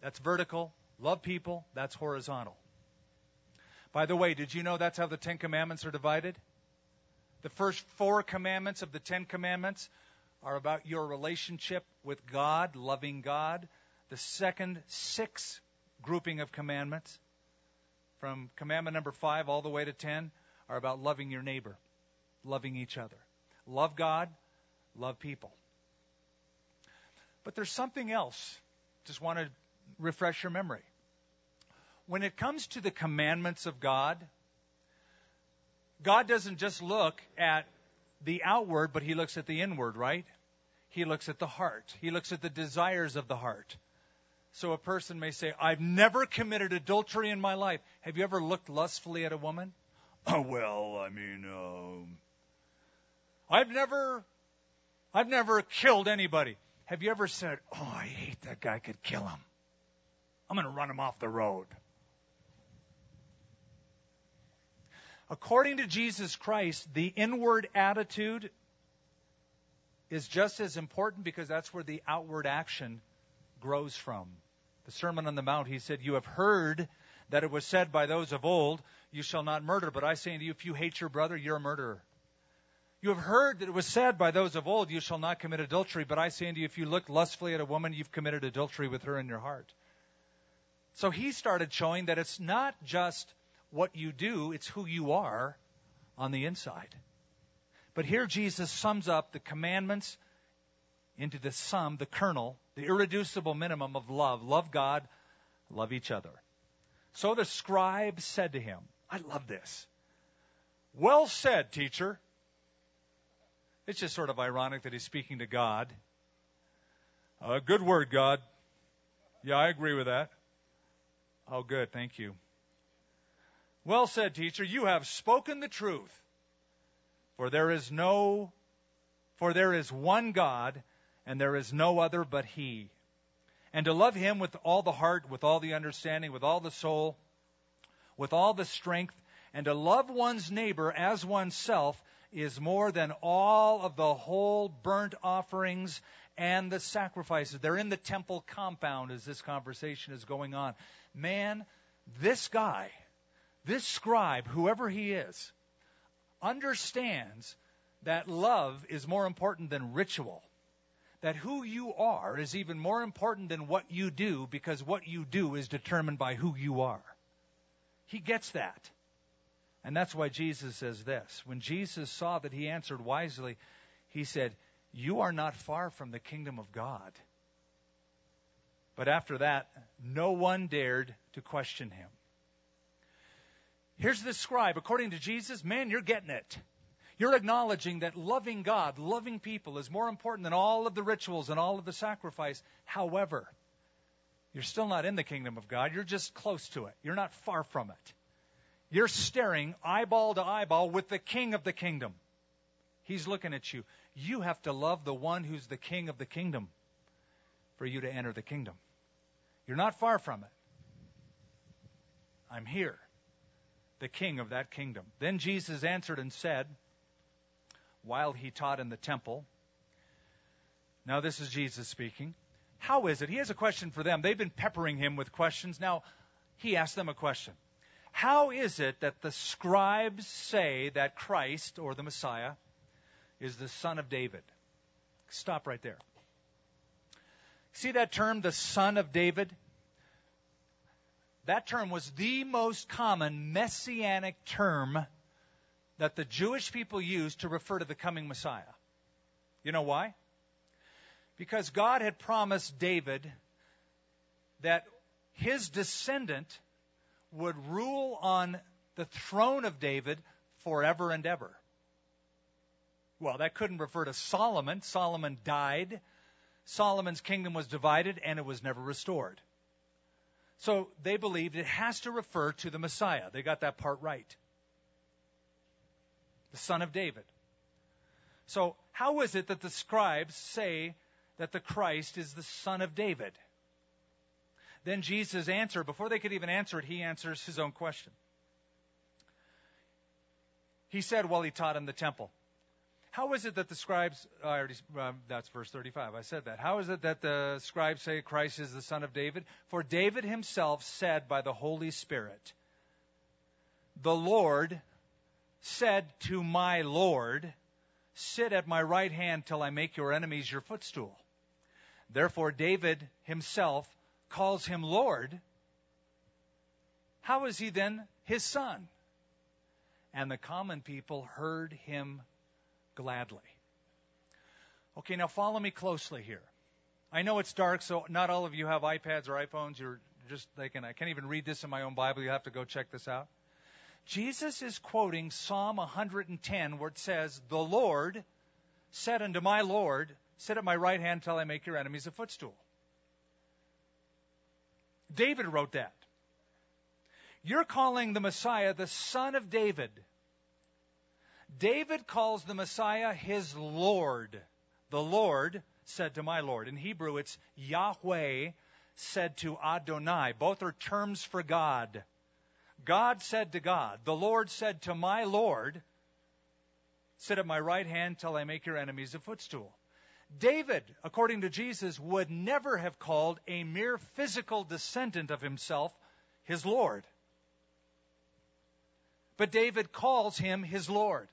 that's vertical. Love people, that's horizontal. By the way, did you know that's how the Ten Commandments are divided? The first four commandments of the Ten Commandments are about your relationship with God, loving God. The second six grouping of commandments, from commandment number five all the way to ten, are about loving your neighbor, loving each other. Love God, love people. But there's something else. Just want to refresh your memory when it comes to the commandments of God, God doesn't just look at the outward, but He looks at the inward, right? He looks at the heart. He looks at the desires of the heart. So a person may say, I've never committed adultery in my life. Have you ever looked lustfully at a woman? Oh, well, I mean, um, I've never, I've never killed anybody. Have you ever said, Oh, I hate that guy, could kill him. I'm going to run him off the road. According to Jesus Christ, the inward attitude is just as important because that's where the outward action grows from. The Sermon on the Mount, he said, You have heard that it was said by those of old, You shall not murder. But I say unto you, if you hate your brother, you're a murderer. You have heard that it was said by those of old, You shall not commit adultery. But I say unto you, if you look lustfully at a woman, you've committed adultery with her in your heart. So he started showing that it's not just what you do, it's who you are on the inside. But here Jesus sums up the commandments into the sum, the kernel, the irreducible minimum of love. Love God, love each other. So the scribe said to him, I love this. Well said, teacher. It's just sort of ironic that he's speaking to God. Uh, good word, God. Yeah, I agree with that. Oh, good. Thank you. Well said, teacher, you have spoken the truth. For there is no, for there is one God, and there is no other but He. And to love Him with all the heart, with all the understanding, with all the soul, with all the strength, and to love one's neighbor as oneself is more than all of the whole burnt offerings and the sacrifices. They're in the temple compound as this conversation is going on. Man, this guy, this scribe, whoever he is, understands that love is more important than ritual. That who you are is even more important than what you do because what you do is determined by who you are. He gets that. And that's why Jesus says this. When Jesus saw that he answered wisely, he said, You are not far from the kingdom of God. But after that, no one dared to question him. Here's the scribe. According to Jesus, man, you're getting it. You're acknowledging that loving God, loving people is more important than all of the rituals and all of the sacrifice. However, You're still not in the kingdom of God. You're just close to it. You're not far from it. You're staring eyeball to eyeball with the king of the kingdom. He's looking at you. You have to love the one who's the king of the kingdom for you to enter the kingdom. You're not far from it. I'm here, the king of that kingdom. Then Jesus answered and said, while he taught in the temple, now this is Jesus speaking. How is it? He has a question for them. They've been peppering him with questions. Now, he asked them a question. How is it that the scribes say that Christ, or the Messiah, is the son of David? Stop right there. See that term, the son of David? That term was the most common messianic term that the Jewish people used to refer to the coming Messiah. You know why? Because God had promised David that his descendant would rule on the throne of David forever and ever. Well, that couldn't refer to Solomon. Solomon died. Solomon's kingdom was divided and it was never restored. So they believed it has to refer to the Messiah. They got that part right. The son of David. So, how is it that the scribes say that the Christ is the son of David? Then Jesus answered, before they could even answer it, he answers his own question. He said while he taught in the temple, how is it that the scribes, I already, um, that's verse 35, I said that. How is it that the scribes say Christ is the son of David? For David himself said by the Holy Spirit, The Lord said to my Lord, Sit at my right hand till I make your enemies your footstool. Therefore, David himself calls him Lord. How is he then his son? And the common people heard him gladly. Okay, now follow me closely here. I know it's dark, so not all of you have iPads or iPhones. You're just thinking, I can't even read this in my own Bible. You have to go check this out. Jesus is quoting Psalm 110, where it says, The Lord said unto my Lord, Sit at my right hand till I make your enemies a footstool. David wrote that. You're calling the Messiah the son of David. David calls the Messiah his Lord. The Lord said to my Lord. In Hebrew, it's Yahweh said to Adonai. Both are terms for God. God said to God, The Lord said to my Lord, Sit at my right hand till I make your enemies a footstool. David, according to Jesus, would never have called a mere physical descendant of himself his Lord. But David calls him his Lord.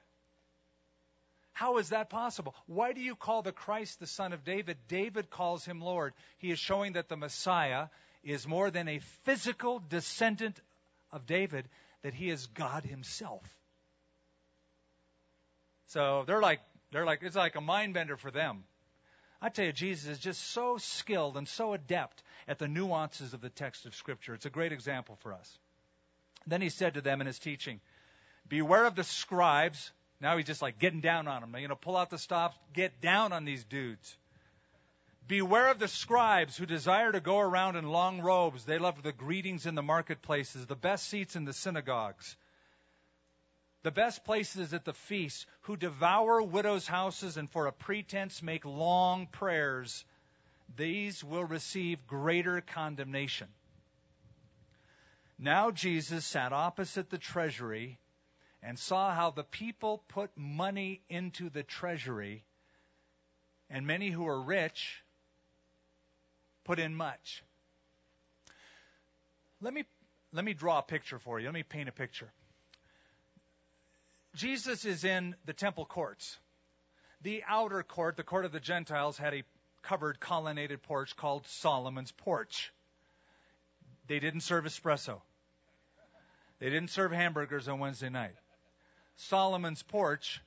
How is that possible? Why do you call the Christ the son of David? David calls him Lord. He is showing that the Messiah is more than a physical descendant of David, that he is God himself. So they're like, they're like, it's like a mind bender for them. I tell you, Jesus is just so skilled and so adept at the nuances of the text of Scripture. It's a great example for us. Then he said to them in his teaching, Beware of the scribes now he's just like getting down on them. You know, pull out the stops, get down on these dudes. Beware of the scribes who desire to go around in long robes. They love the greetings in the marketplaces, the best seats in the synagogues, the best places at the feasts, who devour widows' houses and for a pretense make long prayers. These will receive greater condemnation. Now Jesus sat opposite the treasury and saw how the people put money into the treasury, and many who are rich put in much. Let me, let me draw a picture for you. Let me paint a picture. Jesus is in the temple courts. The outer court, the court of the Gentiles, had a covered colonnaded porch called Solomon's porch. They didn't serve espresso. They didn't serve hamburgers on Wednesday night. Solomon's porch,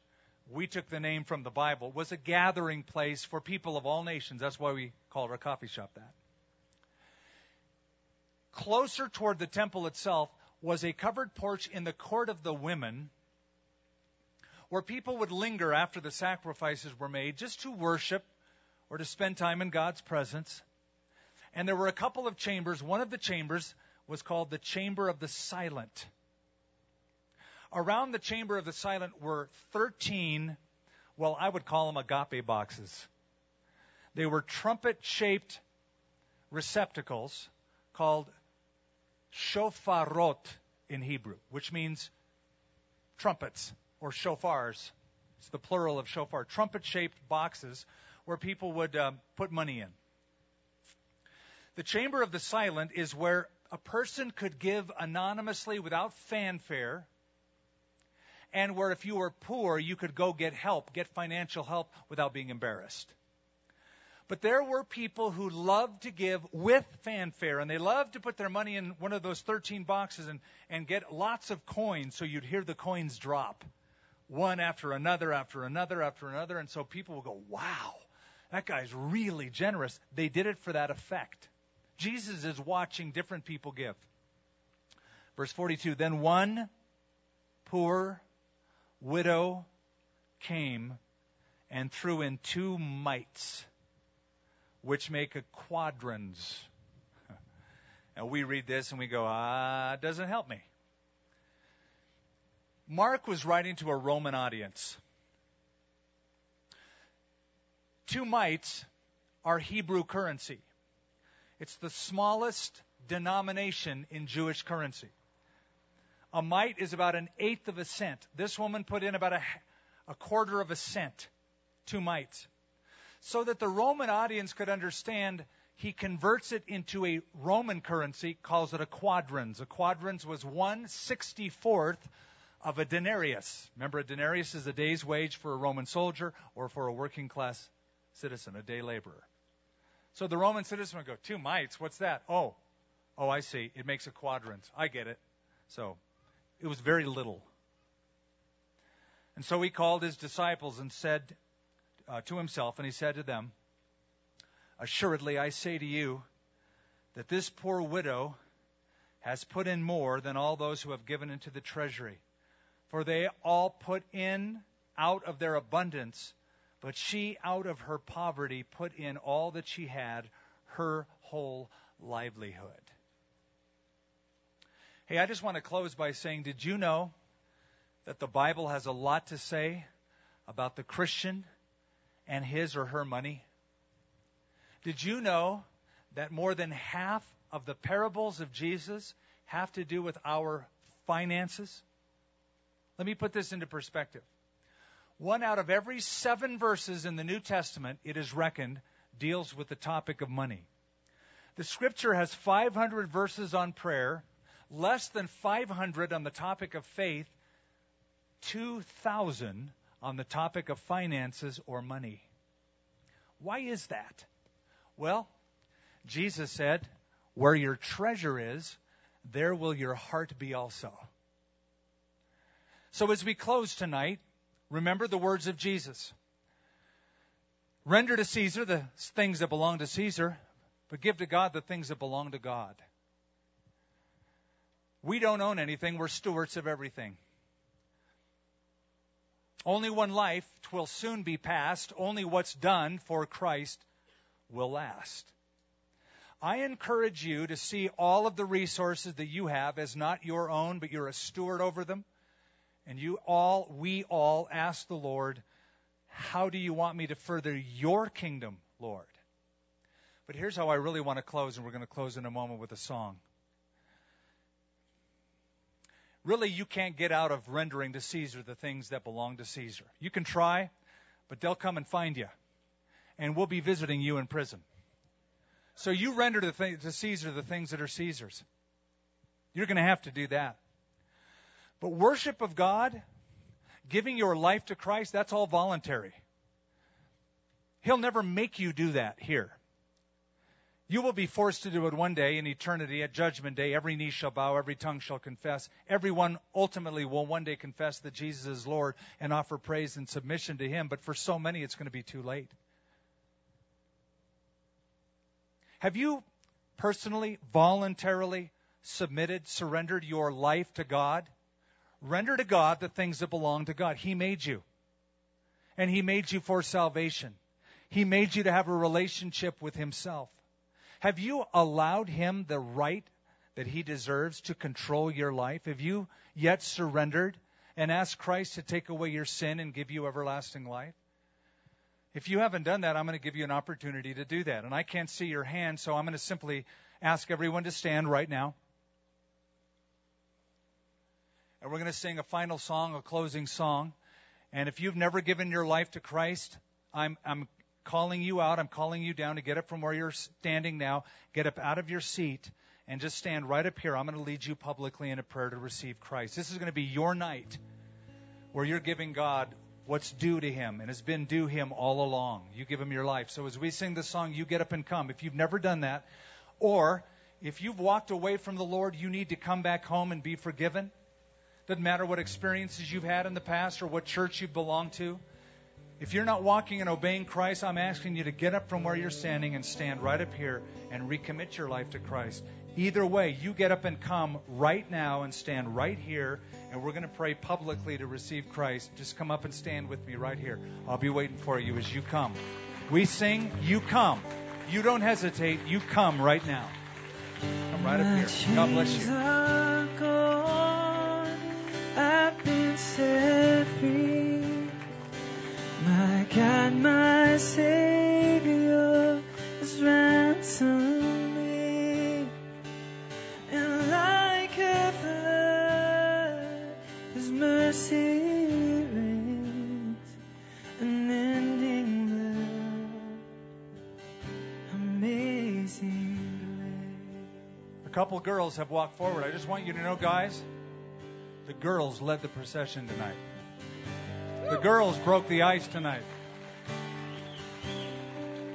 we took the name from the Bible, was a gathering place for people of all nations. That's why we called our coffee shop that. Closer toward the temple itself was a covered porch in the court of the women where people would linger after the sacrifices were made just to worship or to spend time in God's presence. And there were a couple of chambers. One of the chambers was called the Chamber of the Silent. Around the Chamber of the Silent were 13, well, I would call them agape boxes. They were trumpet shaped receptacles called shofarot in Hebrew, which means trumpets or shofars. It's the plural of shofar. Trumpet shaped boxes where people would uh, put money in. The chamber of the silent is where a person could give anonymously without fanfare, and where if you were poor, you could go get help, get financial help without being embarrassed. But there were people who loved to give with fanfare, and they loved to put their money in one of those 13 boxes and, and get lots of coins so you'd hear the coins drop one after another, after another, after another. And so people would go, wow, that guy's really generous. They did it for that effect. Jesus is watching different people give. Verse 42 Then one poor widow came and threw in two mites which make a quadrans. And we read this and we go, ah, it doesn't help me. Mark was writing to a Roman audience. Two mites are Hebrew currency. It's the smallest denomination in Jewish currency. A mite is about an eighth of a cent. This woman put in about a, a quarter of a cent. Two mites so that the Roman audience could understand, he converts it into a Roman currency, calls it a quadrans. A quadrans was one sixty-fourth of a denarius. Remember, a denarius is a day's wage for a Roman soldier or for a working class citizen, a day laborer. So the Roman citizen would go, two mites, what's that? Oh, oh, I see. It makes a quadrans. I get it. So it was very little. And so he called his disciples and said uh, to himself, and he said to them, Assuredly, I say to you that this poor widow has put in more than all those who have given into the treasury. For they all put in out of their abundance, but she out of her poverty put in all that she had, her whole livelihood. Hey, I just want to close by saying, did you know that the Bible has a lot to say about the Christian and his or her money? Did you know that more than half of the parables of Jesus have to do with our finances? Let me put this into perspective. One out of every seven verses in the New Testament, it is reckoned, deals with the topic of money. The scripture has 500 verses on prayer, less than 500 on the topic of faith, 2,000 on the topic of finances or money. Why is that? Well, Jesus said, Where your treasure is, there will your heart be also. So as we close tonight, remember the words of Jesus. Render to Caesar the things that belong to Caesar, but give to God the things that belong to God. We don't own anything, we're stewards of everything. Only one life, twill soon be past. Only what's done for Christ will last. I encourage you to see all of the resources that you have as not your own, but you're a steward over them. And you all, we all ask the Lord, how do you want me to further your kingdom, Lord? But here's how I really want to close, and we're going to close in a moment with a song really you can't get out of rendering to Caesar the things that belong to Caesar. You can try, but they'll come and find you. And we'll be visiting you in prison. So you render to, th- to Caesar the things that are Caesar's. You're going to have to do that. But worship of God, giving your life to Christ, that's all voluntary. He'll never make you do that here. You will be forced to do it one day in eternity at judgment day. Every knee shall bow, every tongue shall confess. Everyone ultimately will one day confess that Jesus is Lord and offer praise and submission to Him. But for so many, it's going to be too late. Have you personally, voluntarily submitted, surrendered your life to God? Render to God the things that belong to God. He made you. And He made you for salvation. He made you to have a relationship with Himself. Have you allowed him the right that he deserves to control your life? Have you yet surrendered and asked Christ to take away your sin and give you everlasting life? If you haven't done that, I'm going to give you an opportunity to do that. And I can't see your hand, so I'm going to simply ask everyone to stand right now. And we're going to sing a final song, a closing song. And if you've never given your life to Christ, I'm, I'm calling you out. I'm calling you down to get up from where you're standing now, get up out of your seat, and just stand right up here. I'm going to lead you publicly in a prayer to receive Christ. This is going to be your night where you're giving God what's due to him and has been due him all along. You give him your life. So as we sing this song, you get up and come. If you've never done that, or if you've walked away from the Lord, you need to come back home and be forgiven. Doesn't matter what experiences you've had in the past or what church you've belonged to. If you're not walking and obeying Christ, I'm asking you to get up from where you're standing and stand right up here and recommit your life to Christ. Either way, you get up and come right now and stand right here and we're going to pray publicly to receive Christ. Just come up and stand with me right here. I'll be waiting for you as you come. We sing, you come. You don't hesitate, you come right now. Come right up here. God bless you. I've been set free. My God, my Savior has ransomed me. And like a His mercy amazing. A couple girls have walked forward. I just want you to know, guys, the girls led the procession tonight. The girls broke the ice tonight.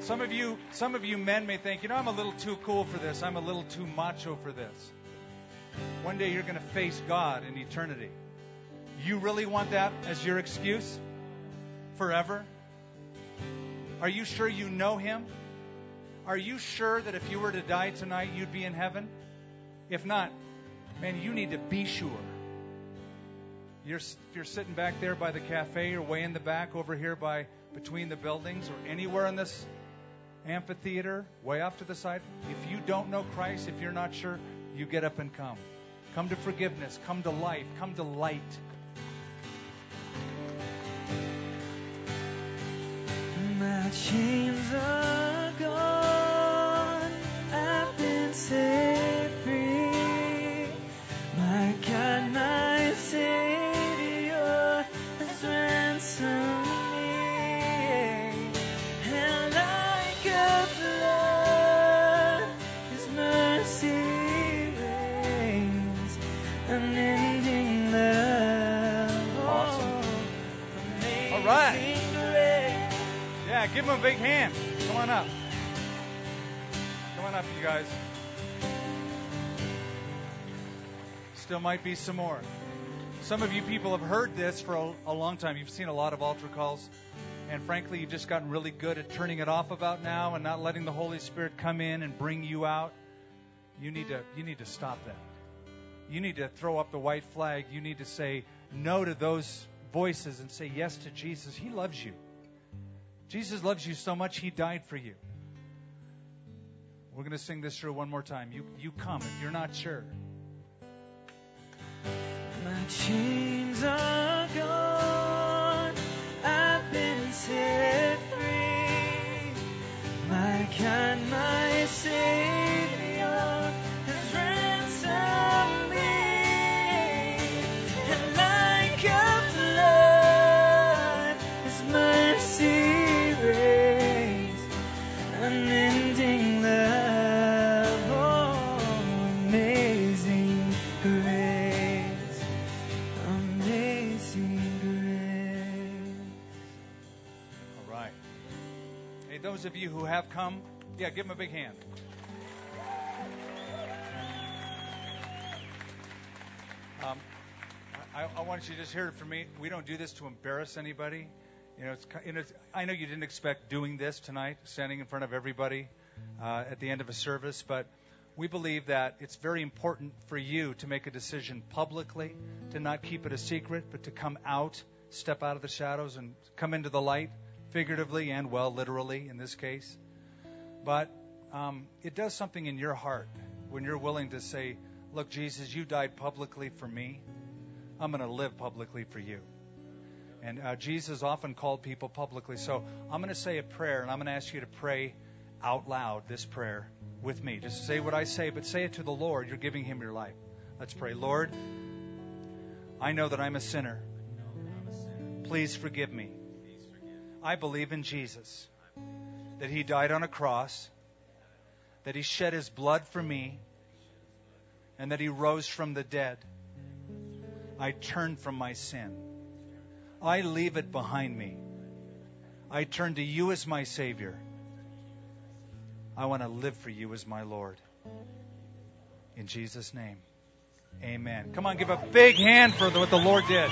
Some of you, some of you men may think, you know, I'm a little too cool for this. I'm a little too macho for this. One day you're going to face God in eternity. You really want that as your excuse? Forever? Are you sure you know Him? Are you sure that if you were to die tonight, you'd be in heaven? If not, man, you need to be sure. You're, if you're sitting back there by the cafe or way in the back over here by between the buildings or anywhere in this amphitheater, way off to the side, if you don't know Christ, if you're not sure, you get up and come. Come to forgiveness, come to life, come to light. My chains are gone. Give them a big hand. Come on up. Come on up, you guys. Still might be some more. Some of you people have heard this for a, a long time. You've seen a lot of altar calls. And frankly, you've just gotten really good at turning it off about now and not letting the Holy Spirit come in and bring you out. You need to you need to stop that. You need to throw up the white flag. You need to say no to those voices and say yes to Jesus. He loves you. Jesus loves you so much, He died for you. We're going to sing this through one more time. You, you come if you're not sure. Have come, yeah, give them a big hand. Um, I, I want you to just hear it from me. We don't do this to embarrass anybody. You know, it's, know, it's, I know you didn't expect doing this tonight, standing in front of everybody uh, at the end of a service, but we believe that it's very important for you to make a decision publicly, to not keep it a secret, but to come out, step out of the shadows, and come into the light, figuratively and, well, literally in this case. But um, it does something in your heart when you're willing to say, Look, Jesus, you died publicly for me. I'm going to live publicly for you. And uh, Jesus often called people publicly. So I'm going to say a prayer, and I'm going to ask you to pray out loud this prayer with me. Just say what I say, but say it to the Lord. You're giving Him your life. Let's pray. Lord, I know that I'm a sinner. Please forgive me. I believe in Jesus, that He died on a cross, that He shed His blood for me, and that He rose from the dead. I turn from my sin. I leave it behind me. I turn to you as my Savior. I want to live for you as my Lord. In Jesus' name, amen. Come on, give a big hand for what the Lord did.